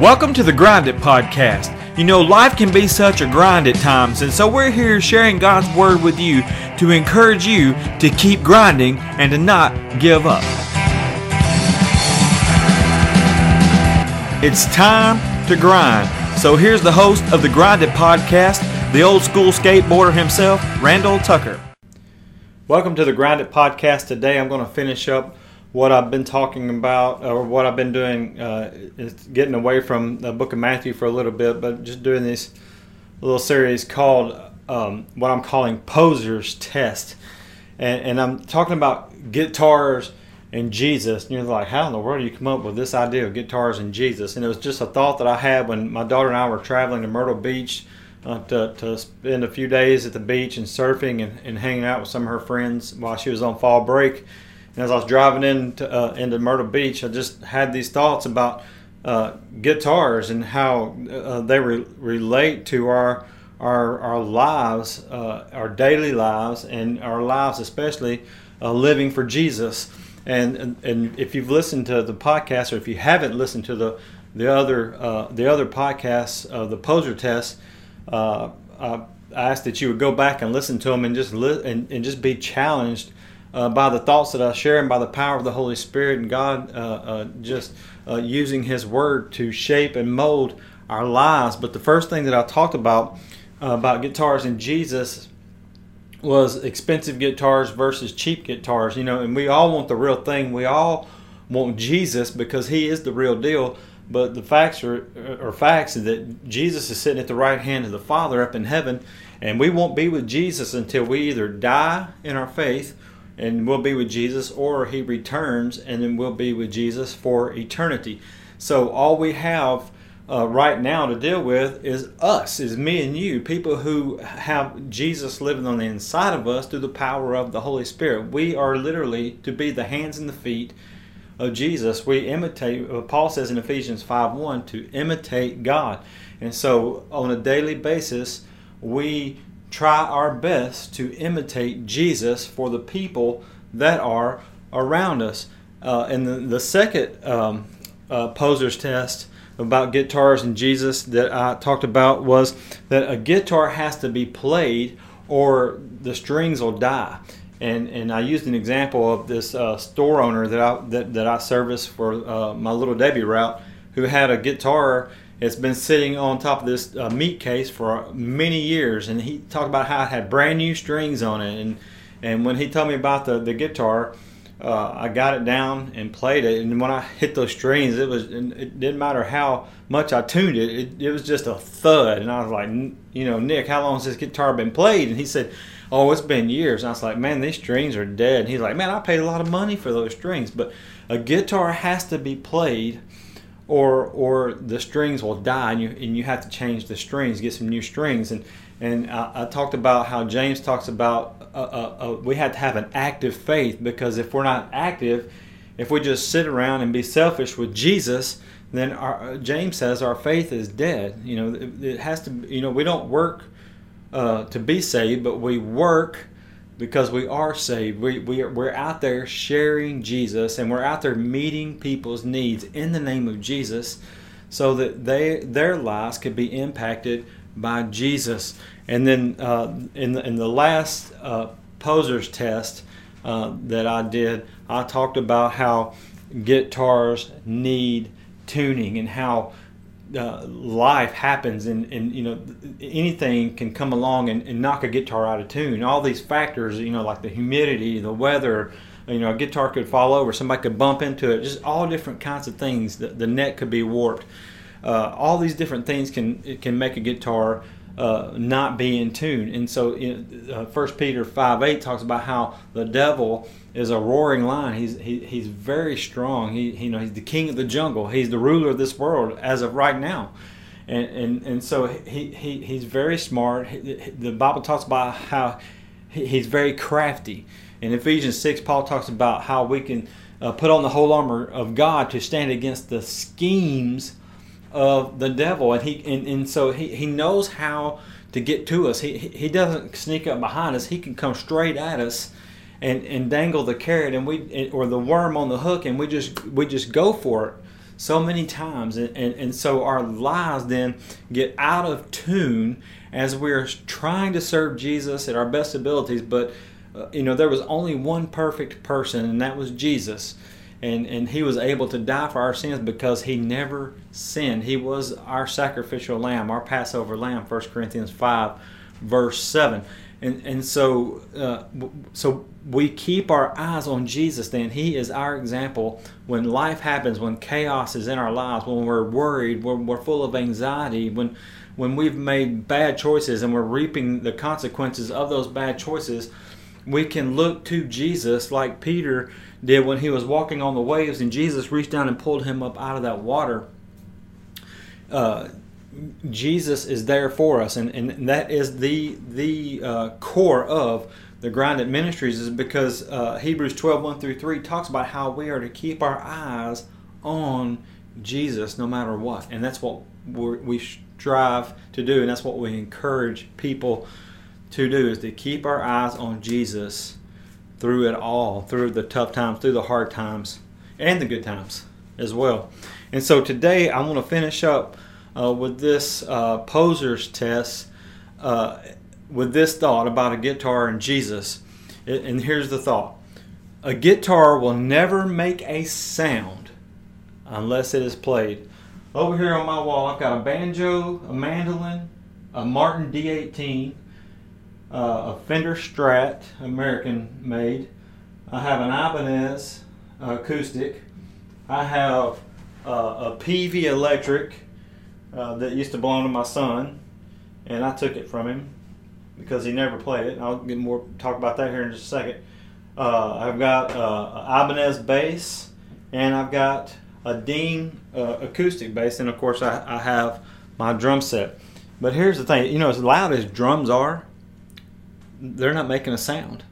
Welcome to the Grinded Podcast. You know, life can be such a grind at times, and so we're here sharing God's Word with you to encourage you to keep grinding and to not give up. It's time to grind. So here's the host of the Grinded Podcast, the old school skateboarder himself, Randall Tucker. Welcome to the Grinded Podcast. Today I'm going to finish up what I've been talking about, or what I've been doing, uh, is getting away from the book of Matthew for a little bit, but just doing this little series called um, what I'm calling Poser's Test. And, and, I'm talking about guitars and Jesus. And you're like, how in the world do you come up with this idea of guitars and Jesus? And it was just a thought that I had when my daughter and I were traveling to Myrtle Beach. Uh, to, to spend a few days at the beach and surfing and, and hanging out with some of her friends while she was on fall break and as I was driving into uh, into Myrtle Beach, I just had these thoughts about uh, guitars and how uh, they re- relate to our our our lives, uh, our daily lives, and our lives, especially uh, living for Jesus. And, and, and if you've listened to the podcast, or if you haven't listened to the the other uh, the other podcasts of the Poser Test, I asked that you would go back and listen to them and just li- and, and just be challenged uh, by the thoughts that I share and by the power of the Holy Spirit and God uh, uh, just uh, using His Word to shape and mold our lives. But the first thing that I talked about uh, about guitars and Jesus was expensive guitars versus cheap guitars. You know, and we all want the real thing. We all want Jesus because He is the real deal. But the facts are, are facts that Jesus is sitting at the right hand of the Father up in heaven, and we won't be with Jesus until we either die in our faith and we'll be with Jesus, or he returns and then we'll be with Jesus for eternity. So all we have uh, right now to deal with is us, is me and you, people who have Jesus living on the inside of us through the power of the Holy Spirit. We are literally to be the hands and the feet of Jesus. We imitate, uh, Paul says in Ephesians 5 1, to imitate God. And so on a daily basis, we try our best to imitate Jesus for the people that are around us. Uh, and the, the second um, uh, poser's test about guitars and Jesus that I talked about was that a guitar has to be played or the strings will die. And, and I used an example of this uh, store owner that I, that, that I service for uh, my little Debbie route who had a guitar it's been sitting on top of this uh, meat case for many years, and he talked about how it had brand new strings on it. And and when he told me about the the guitar, uh, I got it down and played it. And when I hit those strings, it was it didn't matter how much I tuned it, it, it was just a thud. And I was like, you know, Nick, how long has this guitar been played? And he said, oh, it's been years. And I was like, man, these strings are dead. And he's like, man, I paid a lot of money for those strings, but a guitar has to be played or or the strings will die and you and you have to change the strings, get some new strings. And and I, I talked about how James talks about uh, uh, uh, we have to have an active faith because if we're not active, if we just sit around and be selfish with Jesus, then our, uh, James says our faith is dead. You know, it, it has to. You know, we don't work uh, to be saved, but we work because we are saved. We, we are, we're out there sharing Jesus and we're out there meeting people's needs in the name of Jesus so that they their lives could be impacted by Jesus. And then uh, in, the, in the last uh, poser's test uh, that I did, I talked about how guitars need tuning and how uh, life happens and, and you know anything can come along and, and, knock a guitar out of tune. All these factors you know like the humidity the weather you know a guitar could fall over somebody could bump into it just all different kinds of things the, the neck could be warped. Uh, all these different things can can make a guitar uh, not be in tune. And so, uh, First Peter five eight talks about how the devil is a roaring lion. He's he, he's very strong. He, he you know he's the king of the jungle. He's the ruler of this world as of right now. And, and, and so he, he, he's very smart. The Bible talks about how he's very crafty. In Ephesians 6, Paul talks about how we can uh, put on the whole armor of God to stand against the schemes of the devil, and he and, and so he, he knows how to get to us. He he doesn't sneak up behind us. He can come straight at us, and and dangle the carrot and we or the worm on the hook, and we just we just go for it. so many times. And, and, and so our lives then get out of tune as we're trying to serve Jesus at our best abilities. But, uh, you know, there was only one perfect person, and that was Jesus. And, and he was able to die for our sins because he never sinned. He was our sacrificial lamb, our Passover lamb, 1 Corinthians 5, verse 7 and and so uh, so we keep our eyes on Jesus. Then He is our example when life happens, when chaos is in our lives, when we're worried, when we're full of anxiety, when when we've made bad choices and we're reaping the consequences of those bad choices. We can look to Jesus like Peter did when he was walking on the waves, and Jesus reached down and pulled him up out of that water. Uh, Jesus is there for us, and, and that is the the uh, core of the Grinded Ministries, is because uh, Hebrews 12, 1 through 3 talks about how we are to keep our eyes on Jesus no matter what. And that's what we strive to do, and that's what we encourage people to do, is to keep our eyes on Jesus through it all, through the tough times, through the hard times, and the good times as well. And so today I want to finish up uh, with this uh, poser's test uh, with this thought about a guitar and Jesus. and here's the thought a guitar will never make a sound unless it is played. Over here on my wall, I've got a banjo, a mandolin, a Martin D18, uh, a Fender Strat, American made. I have an Ibanez acoustic. I have uh, a Peavey electric uh, that used to belong to my son, and I took it from him because he never played it. I'll get more talk about that here in just a second. Uh, I've got uh, an Ibanez bass, and I've got a Dean uh, acoustic bass, and of course I, I have my drum set. But here's the thing, you know, as loud as drums are, they're not making a sound.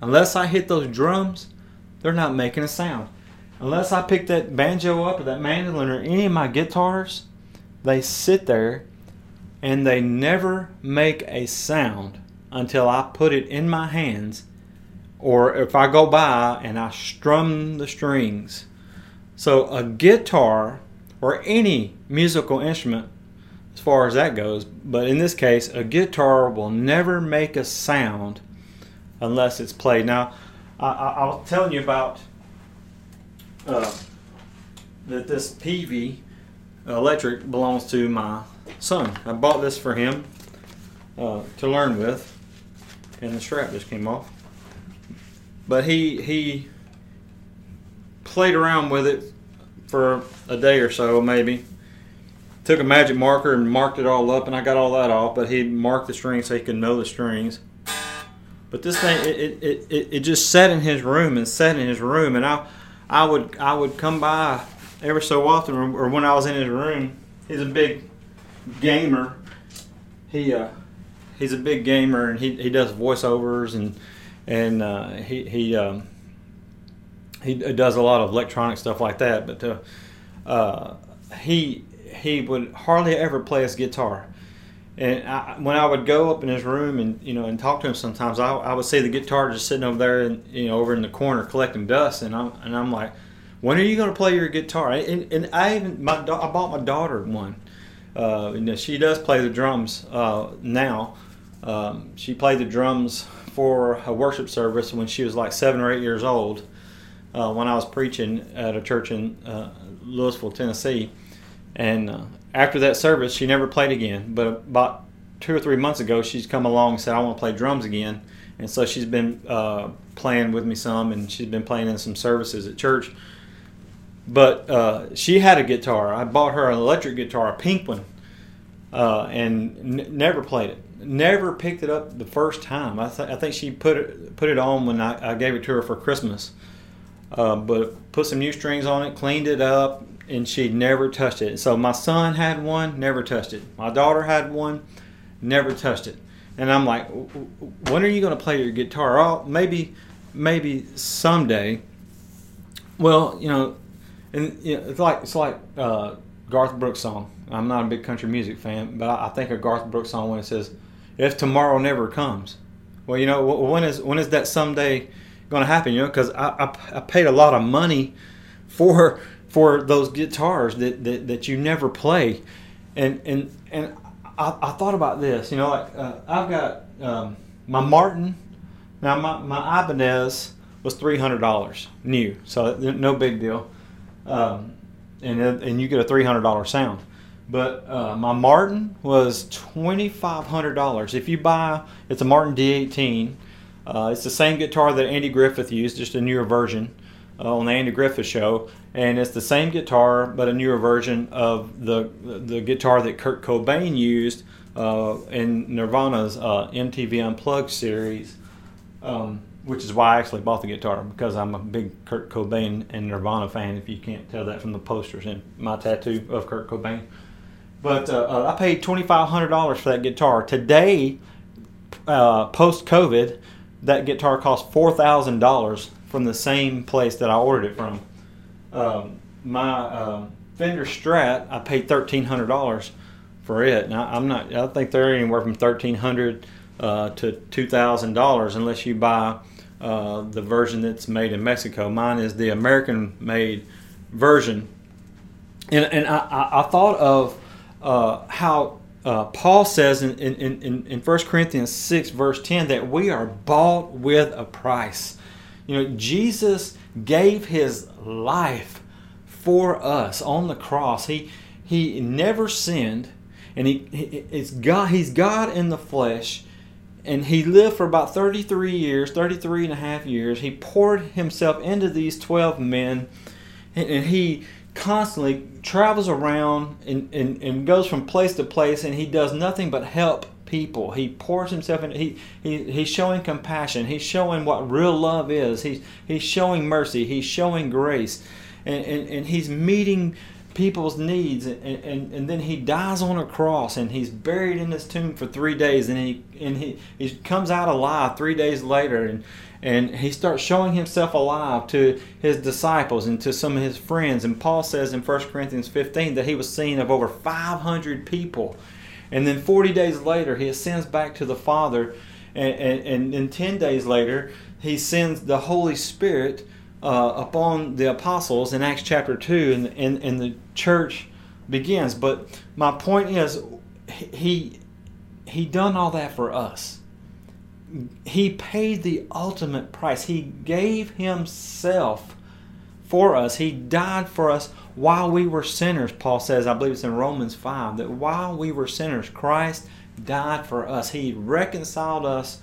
Unless I hit those drums, they're not making a sound. Unless I pick that banjo up or that mandolin or any of my guitars, they sit there and they never make a sound until I put it in my hands or if I go by and I strum the strings. So a guitar or any musical instrument as far as that goes, but in this case a guitar will never make a sound unless it's played. Now I, I, I was telling you about uh, that this Peavey electric belongs to my son. I bought this for him uh, to learn with, and the strap just came off. But he he played around with it for a day or so, maybe. Took a magic marker and marked it all up, and I got all that off. But he marked the strings so he could know the strings. But this thing, it, it, it, it just sat in his room and sat in his room, and I I would I would come by every so often, or when I was in his room, he's a big gamer. He uh, he's a big gamer, and he, he does voiceovers and and uh, he he um, he does a lot of electronic stuff like that. But uh, uh, he he would hardly ever play his guitar. And I, when I would go up in his room and you know and talk to him, sometimes I, I would see the guitar just sitting over there, and you know over in the corner collecting dust, and I'm and I'm like, when are you going to play your guitar? And, and I even my I bought my daughter one. Uh, and she does play the drums uh, now. Um, she played the drums for a worship service when she was like seven or eight years old. Uh, when I was preaching at a church in uh, Louisville, Tennessee, and uh, after that service, she never played again. But about two or three months ago, she's come along and said, "I want to play drums again." And so she's been uh, playing with me some, and she's been playing in some services at church but uh, she had a guitar. I bought her an electric guitar, a pink one, uh, and n- never played it. Never picked it up the first time. I, th- I think she put it put it on when I, I gave it to her for Christmas. Uh, but put some new strings on it, cleaned it up, and she never touched it. So my son had one, never touched it. My daughter had one, never touched it. And I'm like, when are you going to play your guitar? Oh, maybe, maybe someday. Well, you know, and you know, it's like it's like uh, Garth Brooks song. I'm not a big country music fan, but I, I think of Garth Brooks song when it says, "If tomorrow never comes." Well, you know, when is when is that someday going to happen? You know, because I, I, I paid a lot of money for for those guitars that, that, that you never play. And and and I, I thought about this. You know, like uh, I've got um, my Martin. Now my my Ibanez was three hundred dollars new, so no big deal. Um, and and you get a three hundred dollar sound. But uh, my Martin was twenty five hundred dollars. If you buy, it's a Martin D18. Uh, it's the same guitar that Andy Griffith used, just a newer version uh, on the Andy Griffith show, and it's the same guitar but a newer version of the the guitar that Kurt Cobain used uh, in Nirvana's uh, MTV Unplugged series. Um, which is why I actually bought the guitar because I'm a big Kurt Cobain and Nirvana fan. If you can't tell that from the posters and my tattoo of Kurt Cobain, but uh, uh I paid twenty five hundred dollars for that guitar today. Post COVID, that guitar cost four thousand dollars from the same place that I ordered it from. Um, my uh, Fender Strat, I paid thirteen hundred dollars for it. Now I'm not. I think they're anywhere from thirteen hundred uh, to two thousand dollars unless you buy uh, the version that's made in Mexico. Mine is the American-made version, and and I, I thought of uh, how uh, Paul says in, in, in, in 1 Corinthians 6, verse 10, that we are bought with a price. You know, Jesus gave his life for us on the cross. He, he never sinned, and he, it's God, he's God in the flesh and he lived for about 33 years 33 and a half years he poured himself into these 12 men and, he constantly travels around and, and, and goes from place to place and he does nothing but help people. He pours himself in he, he he's showing compassion. He's showing what real love is. He's he's showing mercy. He's showing grace. And, and, and he's meeting people's needs and, and, and then he dies on a cross and he's buried in this tomb for three days and he and he, he comes out alive three days later and and he starts showing himself alive to his disciples and to some of his friends. And paul says in 1 corinthians 15 that he was seen of over 500 people. And then 40 days later he ascends back to the father and, and, and then 10 days later he sends the holy spirit uh, upon the apostles in Acts chapter 2, and, and, and the church begins. But my point is, he, he done all that for us. He paid the ultimate price. He gave himself for us. He died for us while we were sinners, Paul says. I believe it's in Romans 5 that while we were sinners, Christ died for us. He reconciled us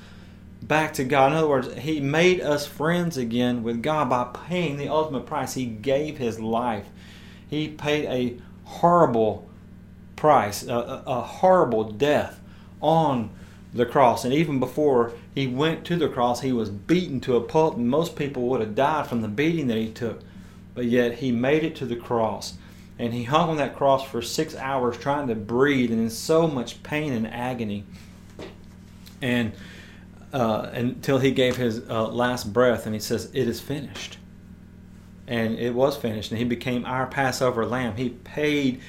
back to God. In other words, He made us friends again with God by paying the ultimate price. He gave His life. He paid a horrible price, a, a horrible death on the cross. And even before He went to the cross, He was beaten to a pulp, and most people would have died from the beating that He took. But yet He made it to the cross. And he hung on that cross for six hours trying to breathe and in so much pain and agony. And uh, until he gave his uh, last breath, and he says, "It is finished." And it was finished, and he became our Passover lamb. He paid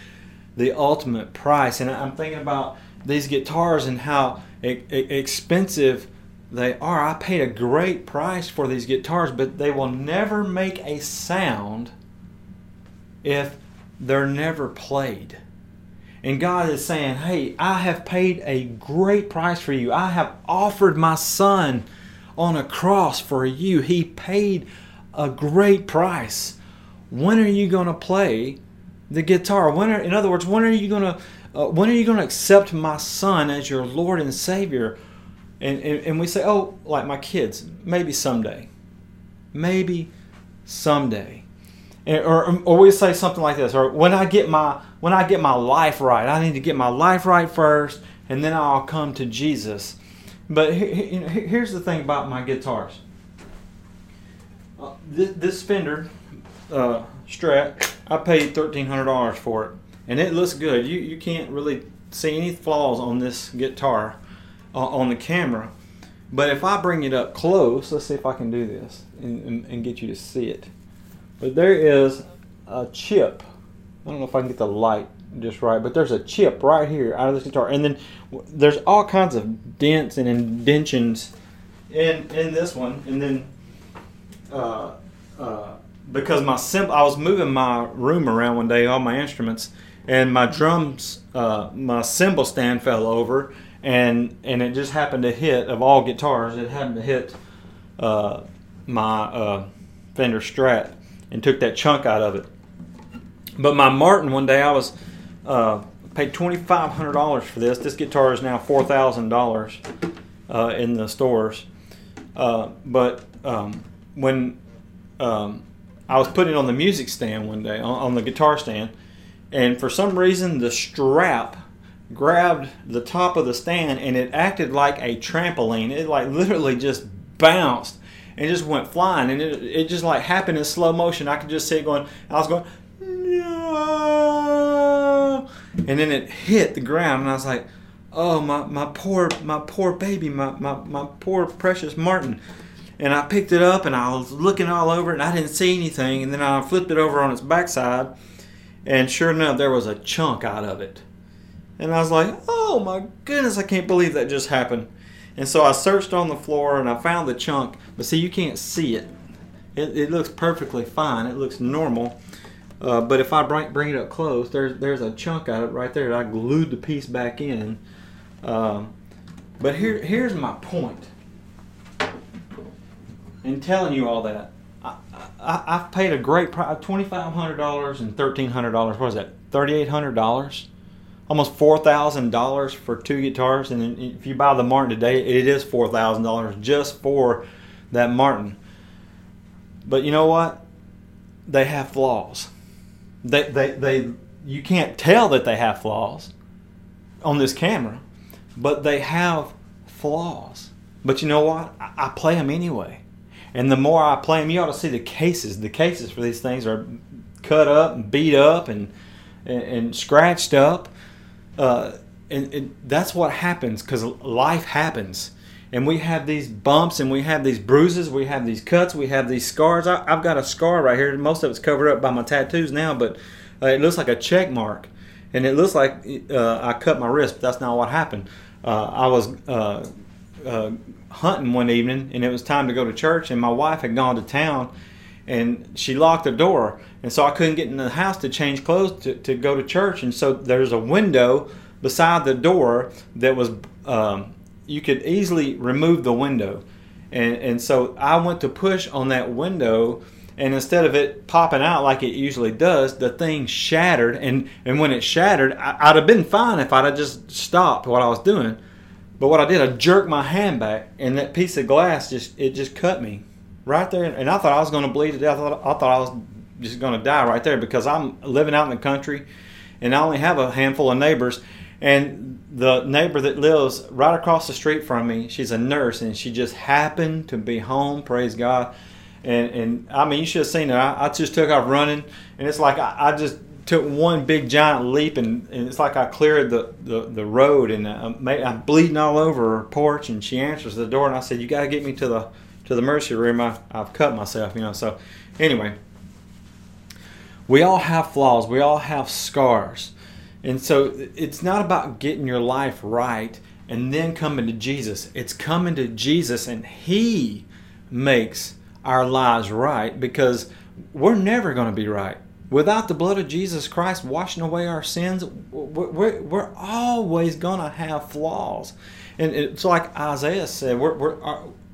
the ultimate price. And I'm thinking about these guitars and how e- expensive they are. I paid a great price for these guitars, but they will never make a sound if they're never played. And God is saying, Hey, I have paid a great price for you. I have offered my son on a cross for you. He paid a great price. When are you going to play the guitar? When are, in other words, when are you going to uh, when are you going to accept my son as your Lord and Savior? And, and, and we say, oh, like my kids, maybe someday. Maybe someday or, we say something like this or when i get my when i get my life right i need to get my life right first and then i'll come to jesus. But you know, here's the thing about my guitars. Uh, this, this fender uh, strat i paid $1300 for it and it looks good. You, you can't really see any flaws on this guitar uh, on the camera. But if i bring it up close let's see if i can do this and, and, and get you to see it but there is a chip. I don't know if I can get the light just right, but there's a chip right here out of this guitar, and then there's all kinds of dents and indentions in in this one, and then uh, uh, because my sim- I was moving my room around one day, all my instruments, and my drums, uh, my cymbal stand fell over, and and it just happened to hit of all guitars, it happened to hit uh, my uh, Fender Strat and took that chunk out of it. But my Martin, one day I was uh, paid twenty five hundred dollars for this. This guitar is now four thousand dollars uh, in the stores. Uh, but um, when um, I was putting it on the music stand one day, on, on the guitar stand, and for some reason the strap grabbed the top of the stand and it acted like a trampoline. It like literally just bounced and just went flying and it, it just like happened in slow motion. I could just see it going. I was going no, and then it hit the ground and I was like, oh my my poor my poor baby my my, my poor precious Martin. And I picked it up and I was looking all over it and I didn't see anything. And then I flipped it over on its backside and sure enough, there was a chunk out of it. And I was like, oh my goodness, I can't believe that just happened. And so I searched on the floor and I found the chunk, but see, you can't see it. It, it looks perfectly fine, it looks normal. Uh, but if I bring, bring it up close, there's, there's a chunk out of it right there. I glued the piece back in. Um, but here, here's my point in telling you all that. I, I, I've paid a great price, $2,500 and $1,300. What is that? $3,800? Almost $4,000 for two guitars. And if you buy the Martin today, it is $4,000 just for that Martin. But you know what? They have flaws. They, they, they, you can't tell that they have flaws on this camera, but they have flaws. But you know what? I, I play them anyway. And the more I play them, you ought to see the cases. The cases for these things are cut up and beat up and and, and scratched up. Uh, and, and, that's what happens because life happens. And we have these bumps and we have these bruises, we have these cuts, we have these scars. I, have got a scar right here. Most of it's covered up by my tattoos now, but uh, it looks like a check mark. And it looks like uh, I cut my wrist, but that's not what happened. Uh, I was uh, uh, hunting one evening and it was time to go to church and my wife had gone to town and she locked the door and so i couldn't get in the house to change clothes to, to go to church and so there's a window beside the door that was um, you could easily remove the window and, and so i went to push on that window and instead of it popping out like it usually does the thing shattered and, and when it shattered I, i'd have been fine if i'd have just stopped what i was doing but what I did, I jerked my hand back, and that piece of glass just it just cut me right there. And I thought I was going to bleed to death. I thought, I thought I was just going to die right there because I'm living out in the country, and I only have a handful of neighbors. And the neighbor that lives right across the street from me, she's a nurse, and she just happened to be home. Praise God. And, and I mean, you should have seen it. I, I just took off running, and it's like I, I just took one big giant leap and, and it's like I cleared the, the, the road and uh, I'm, I'm, bleeding all over her porch and she answers the door and I said you got to get me to the to the mercy room I, I've cut myself you know so anyway we all have flaws. We all have scars. And so it's not about getting your life right and then coming to Jesus. It's coming to Jesus and he makes our lives right because we're never going to be right. Without the blood of Jesus Christ washing away our sins, we're, we're always going to have flaws. And it's like Isaiah said, we're, we're,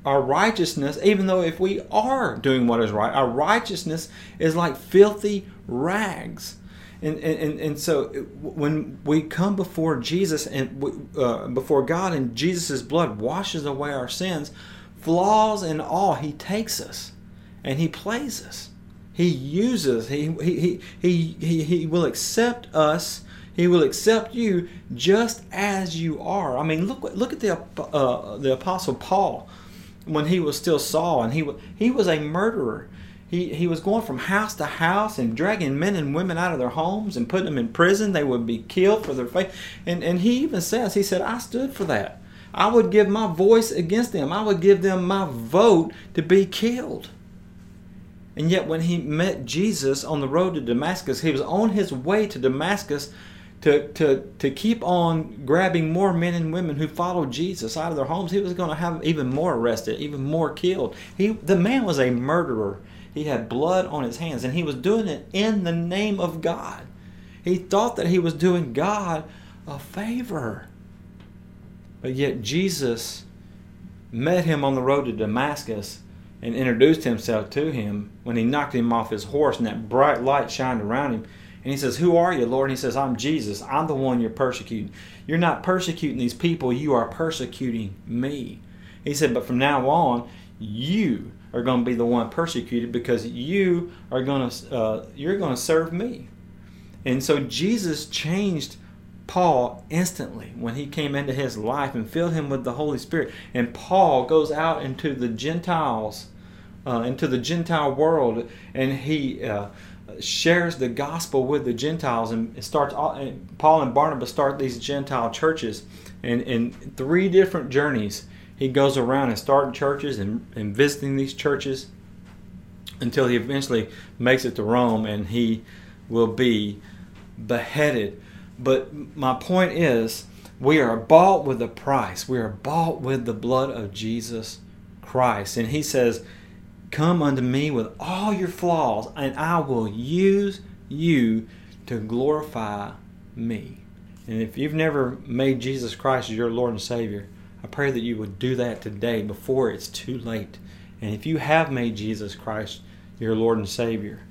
our, righteousness, even though if we are doing what is right, our righteousness is like filthy rags. And, and, and so when we come before Jesus and uh, before God and Jesus' blood washes away our sins, flaws and all, He takes us and He plays us. He uses, he, he, he, he, he will accept us. He will accept you just as you are. I mean, look look at the uh, the apostle Paul when he was still Saul, and he he was a murderer. He, he was going from house to house and dragging men and women out of their homes and putting them in prison. They would be killed for their faith. And, and he even says, he said, I stood for that. I would give my voice against them. I would give them my vote to be killed. And yet, when he met Jesus on the road to Damascus, he was on his way to Damascus to, to, to keep on grabbing more men and women who followed Jesus out of their homes. He was going to have even more arrested, even more killed. He, the man was a murderer. He had blood on his hands, and he was doing it in the name of God. He thought that he was doing God a favor. But yet Jesus met him on the road to Damascus and introduced himself to him when he knocked him off his horse and that bright light shined around him. And he says, Who are you, Lord? And he says, I'm Jesus. I'm the one you're persecuting. You're not persecuting these people, you are persecuting me. He said, But from now on, you are going to be the one persecuted because you are going to uh, you're going to serve me. And so Jesus changed Paul instantly when he came into his life and filled him with the Holy Spirit. And Paul goes out into the Gentiles, uh, into the Gentile world, and he uh, shares the gospel with the Gentiles. And starts. And Paul and Barnabas start these Gentile churches, and in three different journeys, he goes around and starting churches and, and visiting these churches until he eventually makes it to Rome, and he will be beheaded but my point is, we are bought with a price. We are bought with the blood of Jesus Christ. And he says, Come unto me with all your flaws, and I will use you to glorify me. And if you've never made Jesus Christ your Lord and Savior, I pray that you would do that today before it's too late. And if you have made Jesus Christ your Lord and Savior,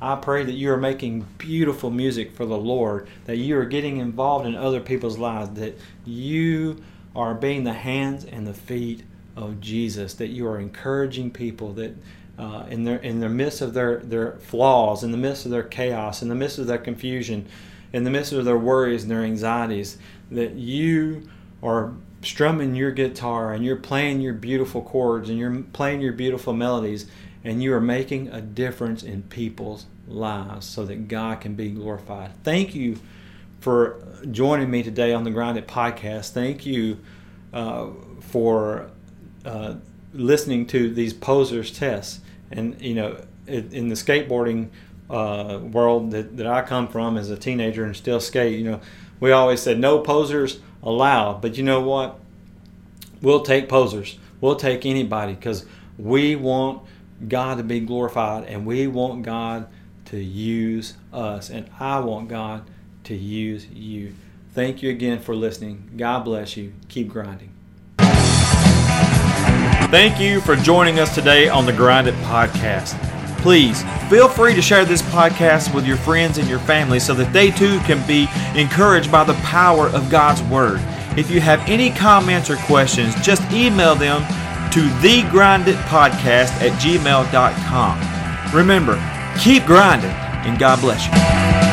I pray that you are making beautiful music for the Lord, that you are getting involved in other people's lives, that you are being the hands and the feet of Jesus, that you are encouraging people that uh, in their in the midst of their, their flaws, in the midst of their chaos, in the midst of their confusion, in the midst of their worries and their anxieties, that you are strumming your guitar and you're playing your beautiful chords and you're playing your beautiful melodies and you are making a difference in people's lives so that God can be glorified. Thank you for joining me today on the Grounded podcast. Thank you uh, for uh, listening to these posers tests. And, you know, in the skateboarding uh, world that, that I come from as a teenager and still skate, you know, we always said no posers allowed. But you know what? We'll take posers. We'll take anybody because we want God to be glorified and we want God to use us and I want God to use you. Thank you again for listening. God bless you. Keep grinding. Thank you for joining us today on the Grinded Podcast. Please feel free to share this podcast with your friends and your family so that they too can be encouraged by the power of God's Word. If you have any comments or questions, just email them to thegrindedpodcast at gmail.com. Remember, keep grinding, and God bless you.